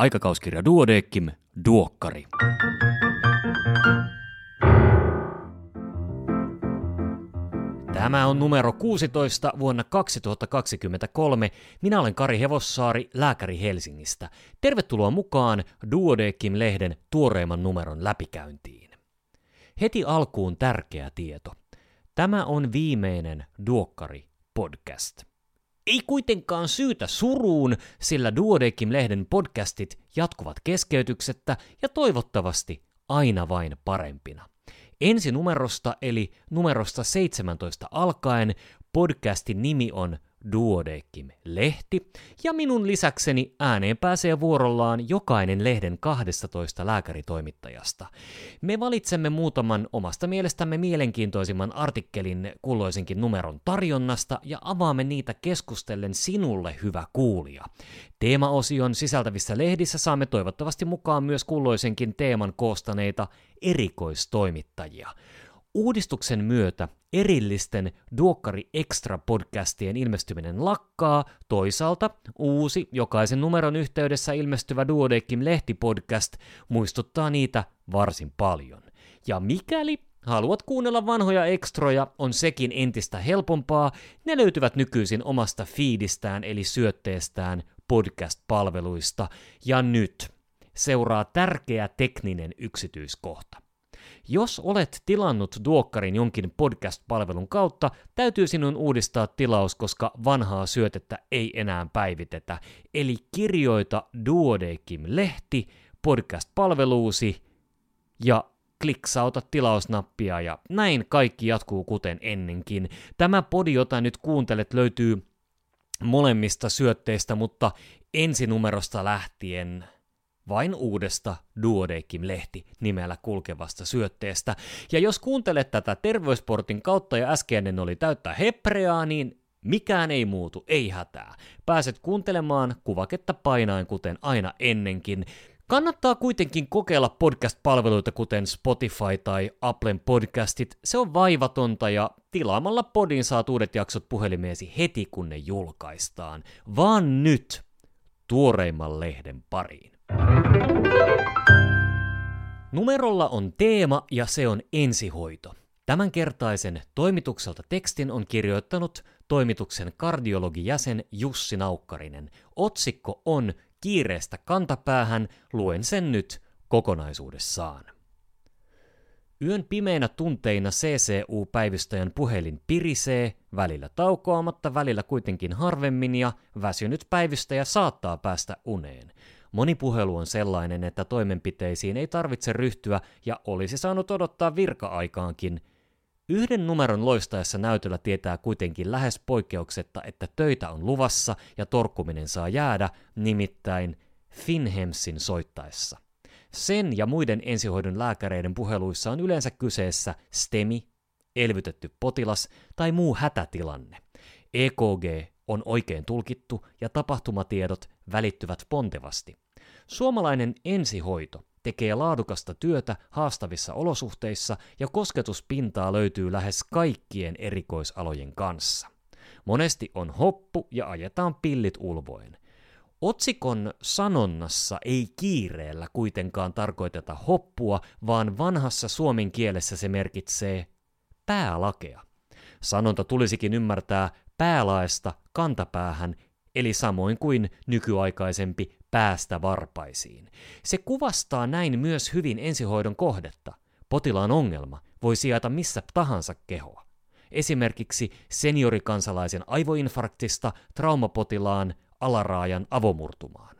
Aikakauskirja Duodeckim, Duokkari. Tämä on numero 16 vuonna 2023. Minä olen Kari Hevossaari, lääkäri Helsingistä. Tervetuloa mukaan Duodeckim-lehden tuoreimman numeron läpikäyntiin. Heti alkuun tärkeä tieto. Tämä on viimeinen Duokkari-podcast. Ei kuitenkaan syytä suruun, sillä Duodekim-lehden podcastit jatkuvat keskeytyksettä ja toivottavasti aina vain parempina. Ensi numerosta eli numerosta 17 alkaen podcastin nimi on Duodekim-lehti, ja minun lisäkseni ääneen pääsee vuorollaan jokainen lehden 12 lääkäritoimittajasta. Me valitsemme muutaman omasta mielestämme mielenkiintoisimman artikkelin kulloisenkin numeron tarjonnasta ja avaamme niitä keskustellen sinulle hyvä kuulija. Teemaosion sisältävissä lehdissä saamme toivottavasti mukaan myös kulloisenkin teeman koostaneita erikoistoimittajia. Uudistuksen myötä erillisten Duokkari Extra-podcastien ilmestyminen lakkaa, toisaalta uusi, jokaisen numeron yhteydessä ilmestyvä Duodekim lehtipodcast muistuttaa niitä varsin paljon. Ja mikäli haluat kuunnella vanhoja ekstroja, on sekin entistä helpompaa, ne löytyvät nykyisin omasta feedistään eli syötteestään podcast-palveluista. Ja nyt seuraa tärkeä tekninen yksityiskohta. Jos olet tilannut Duokkarin jonkin podcast-palvelun kautta, täytyy sinun uudistaa tilaus, koska vanhaa syötettä ei enää päivitetä. Eli kirjoita Duodekim-lehti podcast-palveluusi ja kliksauta tilausnappia ja näin kaikki jatkuu kuten ennenkin. Tämä podi, jota nyt kuuntelet, löytyy molemmista syötteistä, mutta ensinumerosta lähtien vain uudesta Duodeckim-lehti nimellä kulkevasta syötteestä. Ja jos kuuntelet tätä terveysportin kautta ja äskeinen oli täyttä hepreaa, niin mikään ei muutu, ei hätää. Pääset kuuntelemaan kuvaketta painaen kuten aina ennenkin. Kannattaa kuitenkin kokeilla podcast-palveluita kuten Spotify tai Applen podcastit. Se on vaivatonta ja tilaamalla podin saat uudet jaksot puhelimeesi heti kun ne julkaistaan. Vaan nyt tuoreimman lehden pariin. Numerolla on teema ja se on ensihoito. Tämänkertaisen toimitukselta tekstin on kirjoittanut toimituksen kardiologijäsen Jussi Naukkarinen. Otsikko on Kiireestä kantapäähän, luen sen nyt kokonaisuudessaan. Yön pimeinä tunteina CCU-päivystäjän puhelin pirisee, välillä taukoamatta, välillä kuitenkin harvemmin ja väsynyt päivystäjä saattaa päästä uneen. Moni puhelu on sellainen, että toimenpiteisiin ei tarvitse ryhtyä ja olisi saanut odottaa virka-aikaankin. Yhden numeron loistaessa näytöllä tietää kuitenkin lähes poikkeuksetta, että töitä on luvassa ja torkkuminen saa jäädä, nimittäin Finhemsin soittaessa. Sen ja muiden ensihoidon lääkäreiden puheluissa on yleensä kyseessä STEMI, elvytetty potilas tai muu hätätilanne. EKG on oikein tulkittu ja tapahtumatiedot välittyvät pontevasti. Suomalainen ensihoito tekee laadukasta työtä haastavissa olosuhteissa ja kosketuspintaa löytyy lähes kaikkien erikoisalojen kanssa. Monesti on hoppu ja ajetaan pillit ulvoen. Otsikon sanonnassa ei kiireellä kuitenkaan tarkoiteta hoppua, vaan vanhassa suomen kielessä se merkitsee päälakea. Sanonta tulisikin ymmärtää päälaesta kantapäähän, eli samoin kuin nykyaikaisempi päästä varpaisiin. Se kuvastaa näin myös hyvin ensihoidon kohdetta. Potilaan ongelma voi sijata missä tahansa kehoa. Esimerkiksi seniorikansalaisen aivoinfarktista traumapotilaan alaraajan avomurtumaan.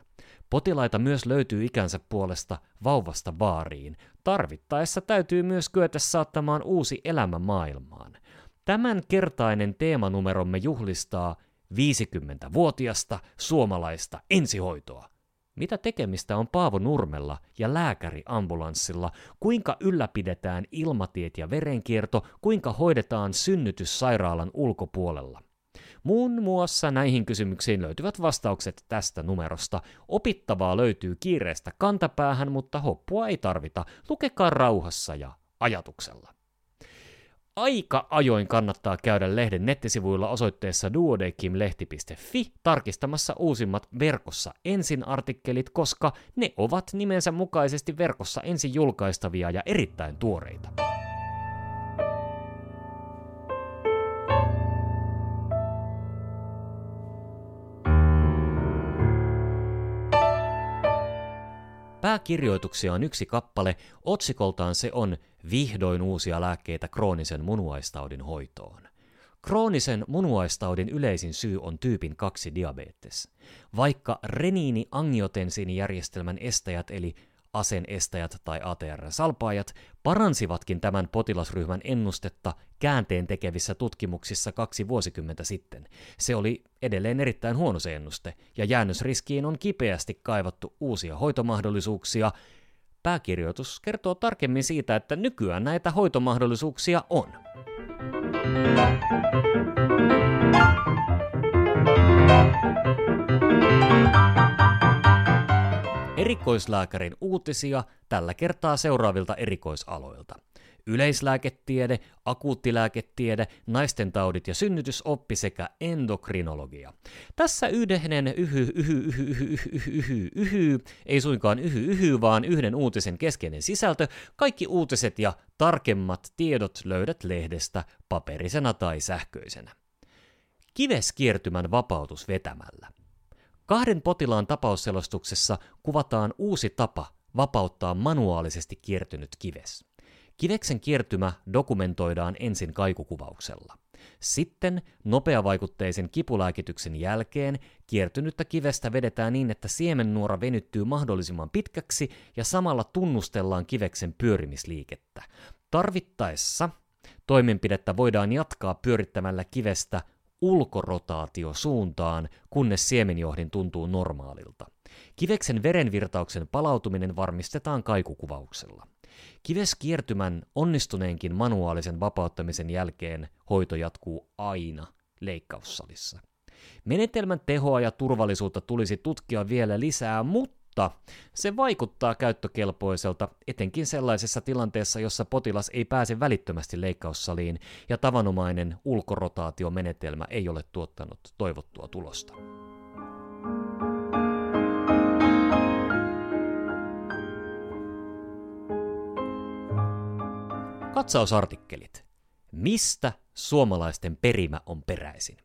Potilaita myös löytyy ikänsä puolesta vauvasta vaariin. Tarvittaessa täytyy myös kyetä saattamaan uusi elämä maailmaan. Tämän kertainen teemanumeromme juhlistaa 50-vuotiasta suomalaista ensihoitoa. Mitä tekemistä on Paavo Nurmella ja lääkäriambulanssilla? Kuinka ylläpidetään ilmatiet ja verenkierto? Kuinka hoidetaan synnytys sairaalan ulkopuolella? Muun muassa näihin kysymyksiin löytyvät vastaukset tästä numerosta. Opittavaa löytyy kiireestä kantapäähän, mutta hoppua ei tarvita. Lukekaa rauhassa ja ajatuksella. Aika ajoin kannattaa käydä lehden nettisivuilla osoitteessa duodekimlehti.fi tarkistamassa uusimmat verkossa ensin artikkelit, koska ne ovat nimensä mukaisesti verkossa ensin julkaistavia ja erittäin tuoreita. Pääkirjoituksia on yksi kappale, otsikoltaan se on Vihdoin uusia lääkkeitä kroonisen munuaistaudin hoitoon. Kroonisen munuaistaudin yleisin syy on tyypin 2 diabetes. Vaikka reniini-angiotensiinijärjestelmän estäjät eli asenestäjät tai ATR-salpaajat paransivatkin tämän potilasryhmän ennustetta käänteen tekevissä tutkimuksissa kaksi vuosikymmentä sitten. Se oli edelleen erittäin huono se ennuste, ja jäännösriskiin on kipeästi kaivattu uusia hoitomahdollisuuksia. Pääkirjoitus kertoo tarkemmin siitä, että nykyään näitä hoitomahdollisuuksia on. Erikoislääkärin uutisia tällä kertaa seuraavilta erikoisaloilta. Yleislääketiede, akuuttilääketiede, naisten taudit ja synnytysoppi sekä endokrinologia. Tässä yhden yhy, yhy, yhy, yhy, yhy, yhy, yhy, ei suinkaan yhy, yhy, vaan yhden uutisen keskeinen sisältö. Kaikki uutiset ja tarkemmat tiedot löydät lehdestä paperisena tai sähköisenä. Kiveskiertymän vapautus vetämällä. Kahden potilaan tapausselostuksessa kuvataan uusi tapa vapauttaa manuaalisesti kiertynyt kives. Kiveksen kiertymä dokumentoidaan ensin kaikukuvauksella. Sitten nopeavaikutteisen kipulääkityksen jälkeen kiertynyttä kivestä vedetään niin, että siemennuora venyttyy mahdollisimman pitkäksi ja samalla tunnustellaan kiveksen pyörimisliikettä. Tarvittaessa toimenpidettä voidaan jatkaa pyörittämällä kivestä ulkorotaatiosuuntaan, kunnes siemenjohdin tuntuu normaalilta. Kiveksen verenvirtauksen palautuminen varmistetaan kaikukuvauksella. Kiveskiertymän onnistuneenkin manuaalisen vapauttamisen jälkeen hoito jatkuu aina leikkaussalissa. Menetelmän tehoa ja turvallisuutta tulisi tutkia vielä lisää, mutta se vaikuttaa käyttökelpoiselta etenkin sellaisessa tilanteessa, jossa potilas ei pääse välittömästi leikkaussaliin ja tavanomainen ulkorotaatiomenetelmä ei ole tuottanut toivottua tulosta. Katsausartikkelit. Mistä suomalaisten perimä on peräisin?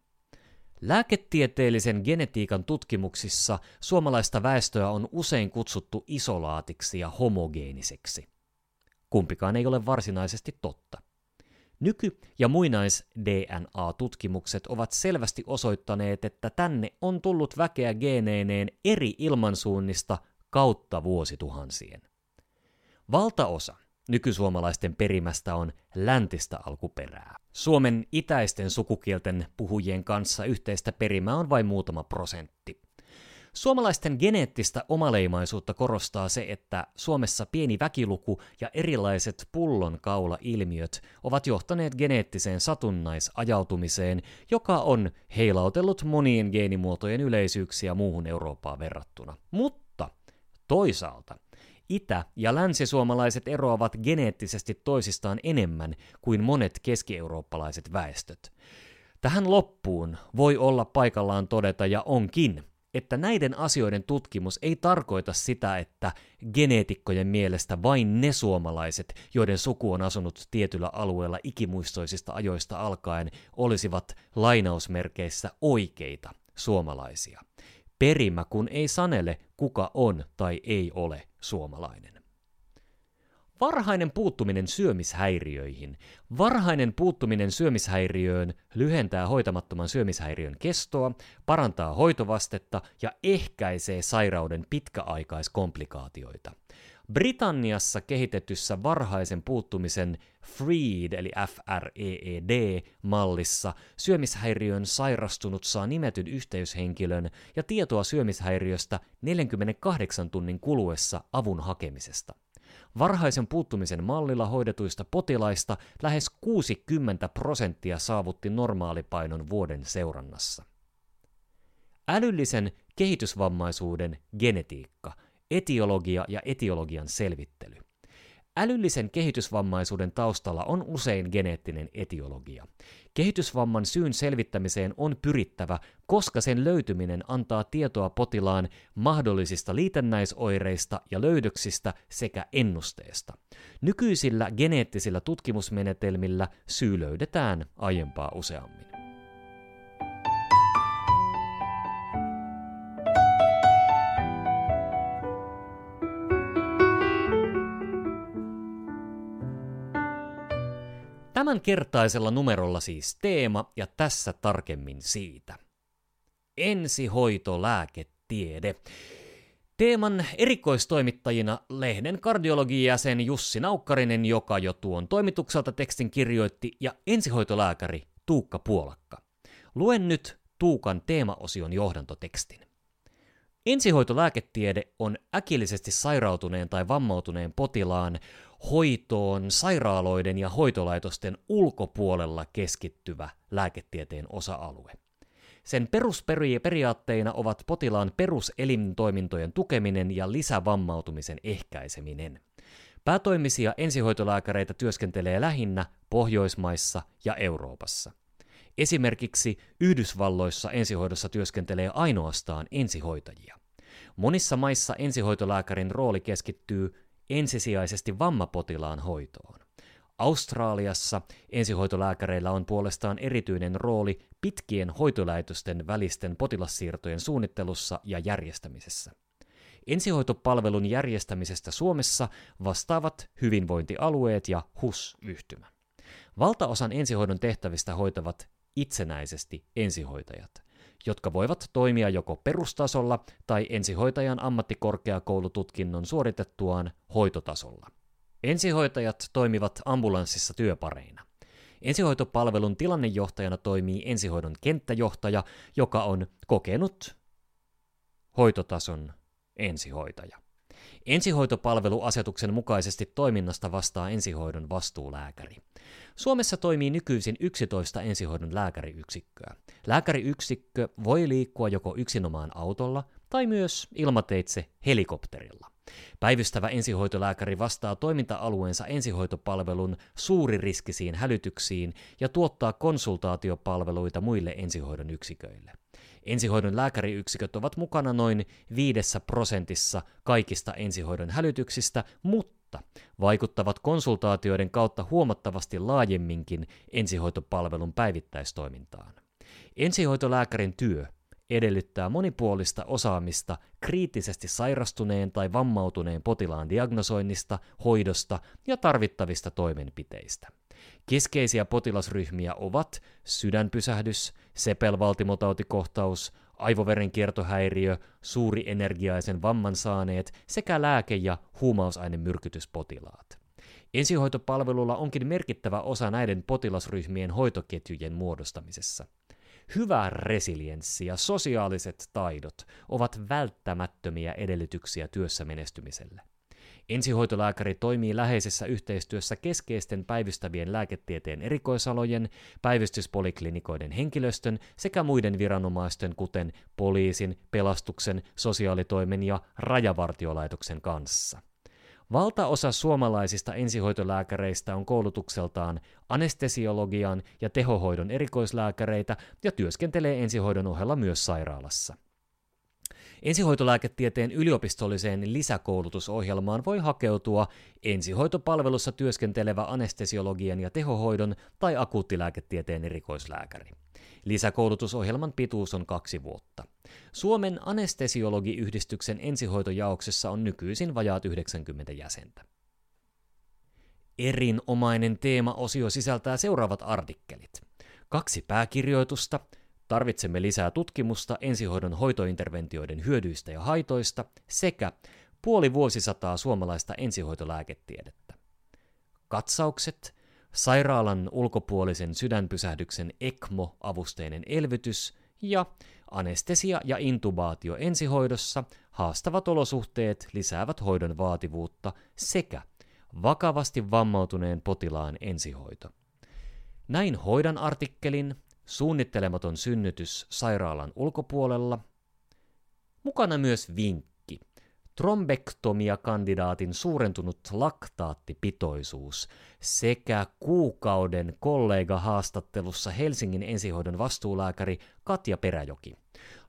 Lääketieteellisen genetiikan tutkimuksissa suomalaista väestöä on usein kutsuttu isolaatiksi ja homogeeniseksi. Kumpikaan ei ole varsinaisesti totta. Nyky- ja muinais-DNA-tutkimukset ovat selvästi osoittaneet, että tänne on tullut väkeä geeneineen eri ilmansuunnista kautta vuosituhansien. Valtaosa Nykysuomalaisten perimästä on läntistä alkuperää. Suomen itäisten sukukielten puhujien kanssa yhteistä perimää on vain muutama prosentti. Suomalaisten geneettistä omaleimaisuutta korostaa se, että Suomessa pieni väkiluku ja erilaiset pullonkaula-ilmiöt ovat johtaneet geneettiseen satunnaisajautumiseen, joka on heilautellut monien geenimuotojen yleisyyksiä muuhun Eurooppaan verrattuna. Mutta toisaalta Itä- ja länsisuomalaiset eroavat geneettisesti toisistaan enemmän kuin monet keskieurooppalaiset väestöt. Tähän loppuun voi olla paikallaan todeta ja onkin, että näiden asioiden tutkimus ei tarkoita sitä, että geneetikkojen mielestä vain ne suomalaiset, joiden suku on asunut tietyllä alueella ikimuistoisista ajoista alkaen, olisivat lainausmerkeissä oikeita suomalaisia. Perimä kun ei sanele, kuka on tai ei ole suomalainen. Varhainen puuttuminen syömishäiriöihin. Varhainen puuttuminen syömishäiriöön lyhentää hoitamattoman syömishäiriön kestoa, parantaa hoitovastetta ja ehkäisee sairauden pitkäaikaiskomplikaatioita. Britanniassa kehitetyssä varhaisen puuttumisen FREED eli FREED-mallissa syömishäiriön sairastunut saa nimetyn yhteyshenkilön ja tietoa syömishäiriöstä 48 tunnin kuluessa avun hakemisesta. Varhaisen puuttumisen mallilla hoidetuista potilaista lähes 60 prosenttia saavutti normaalipainon vuoden seurannassa. Älyllisen kehitysvammaisuuden genetiikka – etiologia ja etiologian selvittely. Älyllisen kehitysvammaisuuden taustalla on usein geneettinen etiologia. Kehitysvamman syyn selvittämiseen on pyrittävä, koska sen löytyminen antaa tietoa potilaan mahdollisista liitännäisoireista ja löydöksistä sekä ennusteesta. Nykyisillä geneettisillä tutkimusmenetelmillä syy löydetään aiempaa useammin. Tämän kertaisella numerolla siis teema ja tässä tarkemmin siitä. Ensihoitolääketiede. Teeman erikoistoimittajina lehden kardiologijäsen Jussi Naukkarinen, joka jo tuon toimitukselta tekstin kirjoitti, ja ensihoitolääkäri Tuukka Puolakka. Luen nyt Tuukan teemaosion johdantotekstin. Ensihoitolääketiede on äkillisesti sairautuneen tai vammautuneen potilaan hoitoon sairaaloiden ja hoitolaitosten ulkopuolella keskittyvä lääketieteen osa-alue. Sen perusperiaatteina ovat potilaan peruselintoimintojen tukeminen ja lisävammautumisen ehkäiseminen. Päätoimisia ensihoitolääkäreitä työskentelee lähinnä Pohjoismaissa ja Euroopassa. Esimerkiksi Yhdysvalloissa ensihoidossa työskentelee ainoastaan ensihoitajia. Monissa maissa ensihoitolääkärin rooli keskittyy ensisijaisesti vammapotilaan hoitoon. Australiassa ensihoitolääkäreillä on puolestaan erityinen rooli pitkien hoitolähetysten välisten potilassiirtojen suunnittelussa ja järjestämisessä. Ensihoitopalvelun järjestämisestä Suomessa vastaavat hyvinvointialueet ja HUS-yhtymä. Valtaosan ensihoidon tehtävistä hoitavat itsenäisesti ensihoitajat jotka voivat toimia joko perustasolla tai ensihoitajan ammattikorkeakoulututkinnon suoritettuaan hoitotasolla. Ensihoitajat toimivat ambulanssissa työpareina. Ensihoitopalvelun tilannejohtajana toimii ensihoidon kenttäjohtaja, joka on kokenut hoitotason ensihoitaja. Ensihoitopalveluasetuksen mukaisesti toiminnasta vastaa ensihoidon vastuulääkäri. Suomessa toimii nykyisin 11 ensihoidon lääkäriyksikköä. Lääkäriyksikkö voi liikkua joko yksinomaan autolla tai myös ilmateitse helikopterilla. Päivystävä ensihoitolääkäri vastaa toiminta-alueensa ensihoitopalvelun suuririskisiin hälytyksiin ja tuottaa konsultaatiopalveluita muille ensihoidon yksiköille. Ensihoidon lääkäriyksiköt ovat mukana noin viidessä prosentissa kaikista ensihoidon hälytyksistä, mutta vaikuttavat konsultaatioiden kautta huomattavasti laajemminkin ensihoitopalvelun päivittäistoimintaan. Ensihoitolääkärin työ edellyttää monipuolista osaamista kriittisesti sairastuneen tai vammautuneen potilaan diagnosoinnista, hoidosta ja tarvittavista toimenpiteistä. Keskeisiä potilasryhmiä ovat sydänpysähdys, sepelvaltimotautikohtaus, aivoverenkiertohäiriö, suuri energiaisen vamman saaneet sekä lääke- ja huumausainemyrkytyspotilaat. Ensihoitopalvelulla onkin merkittävä osa näiden potilasryhmien hoitoketjujen muodostamisessa. Hyvä resilienssi ja sosiaaliset taidot ovat välttämättömiä edellytyksiä työssä menestymiselle. Ensihoitolääkäri toimii läheisessä yhteistyössä keskeisten päivystävien lääketieteen erikoisalojen, päivystyspoliklinikoiden henkilöstön sekä muiden viranomaisten kuten poliisin, pelastuksen, sosiaalitoimen ja rajavartiolaitoksen kanssa. Valtaosa suomalaisista ensihoitolääkäreistä on koulutukseltaan anestesiologian ja tehohoidon erikoislääkäreitä ja työskentelee ensihoidon ohella myös sairaalassa. Ensihoitolääketieteen yliopistolliseen lisäkoulutusohjelmaan voi hakeutua ensihoitopalvelussa työskentelevä anestesiologian ja tehohoidon tai akuuttilääketieteen erikoislääkäri. Lisäkoulutusohjelman pituus on kaksi vuotta. Suomen anestesiologiyhdistyksen ensihoitojaoksessa on nykyisin vajaat 90 jäsentä. Erinomainen teemaosio sisältää seuraavat artikkelit. Kaksi pääkirjoitusta, Tarvitsemme lisää tutkimusta ensihoidon hoitointerventioiden hyödyistä ja haitoista sekä puoli vuosisataa suomalaista ensihoitolääketiedettä. Katsaukset, sairaalan ulkopuolisen sydänpysähdyksen ECMO-avusteinen elvytys ja anestesia ja intubaatio ensihoidossa, haastavat olosuhteet lisäävät hoidon vaativuutta sekä vakavasti vammautuneen potilaan ensihoito. Näin hoidan artikkelin suunnittelematon synnytys sairaalan ulkopuolella. Mukana myös vinkki. Trombektomia-kandidaatin suurentunut laktaattipitoisuus sekä kuukauden kollega-haastattelussa Helsingin ensihoidon vastuulääkäri Katja Peräjoki.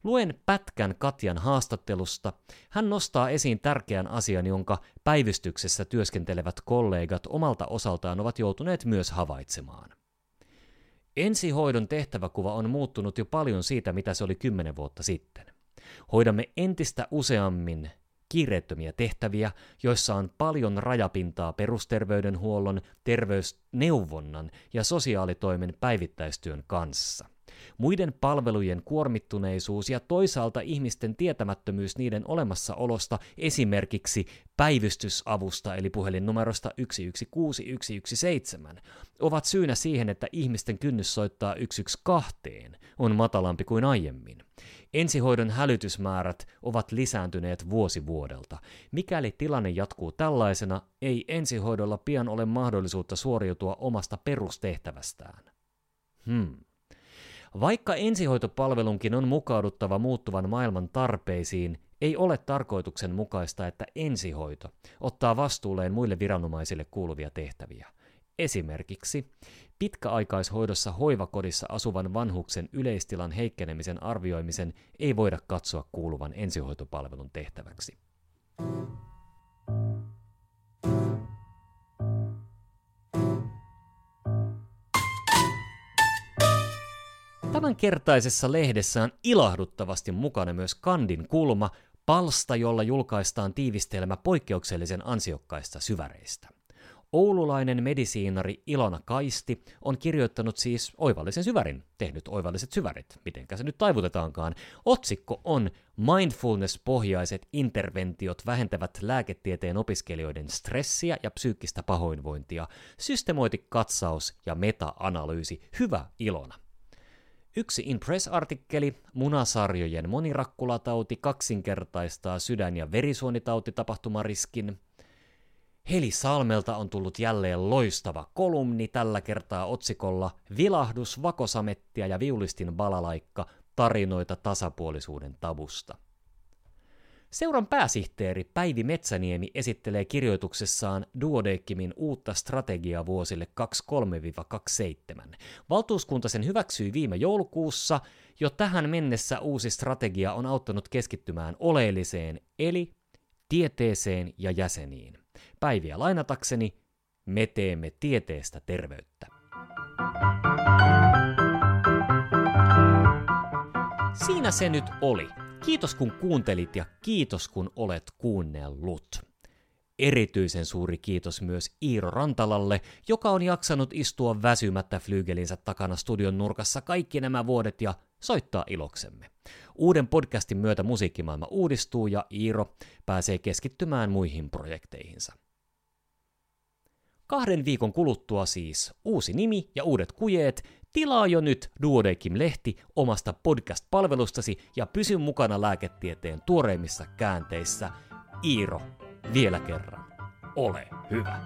Luen pätkän Katjan haastattelusta. Hän nostaa esiin tärkeän asian, jonka päivystyksessä työskentelevät kollegat omalta osaltaan ovat joutuneet myös havaitsemaan. Ensihoidon tehtäväkuva on muuttunut jo paljon siitä, mitä se oli kymmenen vuotta sitten. Hoidamme entistä useammin kiireettömiä tehtäviä, joissa on paljon rajapintaa perusterveydenhuollon, terveysneuvonnan ja sosiaalitoimen päivittäistyön kanssa – muiden palvelujen kuormittuneisuus ja toisaalta ihmisten tietämättömyys niiden olemassaolosta esimerkiksi päivystysavusta eli puhelinnumerosta 116117 ovat syynä siihen, että ihmisten kynnys soittaa 112 on matalampi kuin aiemmin. Ensihoidon hälytysmäärät ovat lisääntyneet vuosi vuodelta. Mikäli tilanne jatkuu tällaisena, ei ensihoidolla pian ole mahdollisuutta suoriutua omasta perustehtävästään. Hmm. Vaikka ensihoitopalvelunkin on mukauduttava muuttuvan maailman tarpeisiin, ei ole tarkoituksenmukaista, että ensihoito ottaa vastuulleen muille viranomaisille kuuluvia tehtäviä. Esimerkiksi pitkäaikaishoidossa hoivakodissa asuvan vanhuksen yleistilan heikkenemisen arvioimisen ei voida katsoa kuuluvan ensihoitopalvelun tehtäväksi. Tämänkertaisessa lehdessä on ilahduttavasti mukana myös Kandin kulma, palsta, jolla julkaistaan tiivistelmä poikkeuksellisen ansiokkaista syväreistä. Oululainen medisiinari Ilona Kaisti on kirjoittanut siis oivallisen syvärin, tehnyt oivalliset syvärit, mitenkä se nyt taivutetaankaan. Otsikko on Mindfulness-pohjaiset interventiot vähentävät lääketieteen opiskelijoiden stressiä ja psyykkistä pahoinvointia, systemoitikatsaus ja meta-analyysi. Hyvä Ilona. Yksi Impress-artikkeli, munasarjojen monirakkulatauti kaksinkertaistaa sydän- ja verisuonitautitapahtumariskin. Heli Salmelta on tullut jälleen loistava kolumni tällä kertaa otsikolla Vilahdus, vakosamettia ja viulistin balalaikka, tarinoita tasapuolisuuden tabusta. Seuran pääsihteeri Päivi Metsäniemi esittelee kirjoituksessaan Duodeckimin uutta strategiaa vuosille 23-27. Valtuuskunta sen hyväksyi viime joulukuussa. Jo tähän mennessä uusi strategia on auttanut keskittymään oleelliseen, eli tieteeseen ja jäseniin. Päiviä lainatakseni, me teemme tieteestä terveyttä. Siinä se nyt oli. Kiitos kun kuuntelit ja kiitos kun olet kuunnellut. Erityisen suuri kiitos myös Iiro Rantalalle, joka on jaksanut istua väsymättä flygelinsä takana studion nurkassa kaikki nämä vuodet ja soittaa iloksemme. Uuden podcastin myötä musiikkimaailma uudistuu ja Iiro pääsee keskittymään muihin projekteihinsa. Kahden viikon kuluttua siis uusi nimi ja uudet kujeet, Tilaa jo nyt Duodeckim-lehti omasta podcast-palvelustasi ja pysy mukana lääketieteen tuoreimmissa käänteissä. Iiro, vielä kerran, ole hyvä!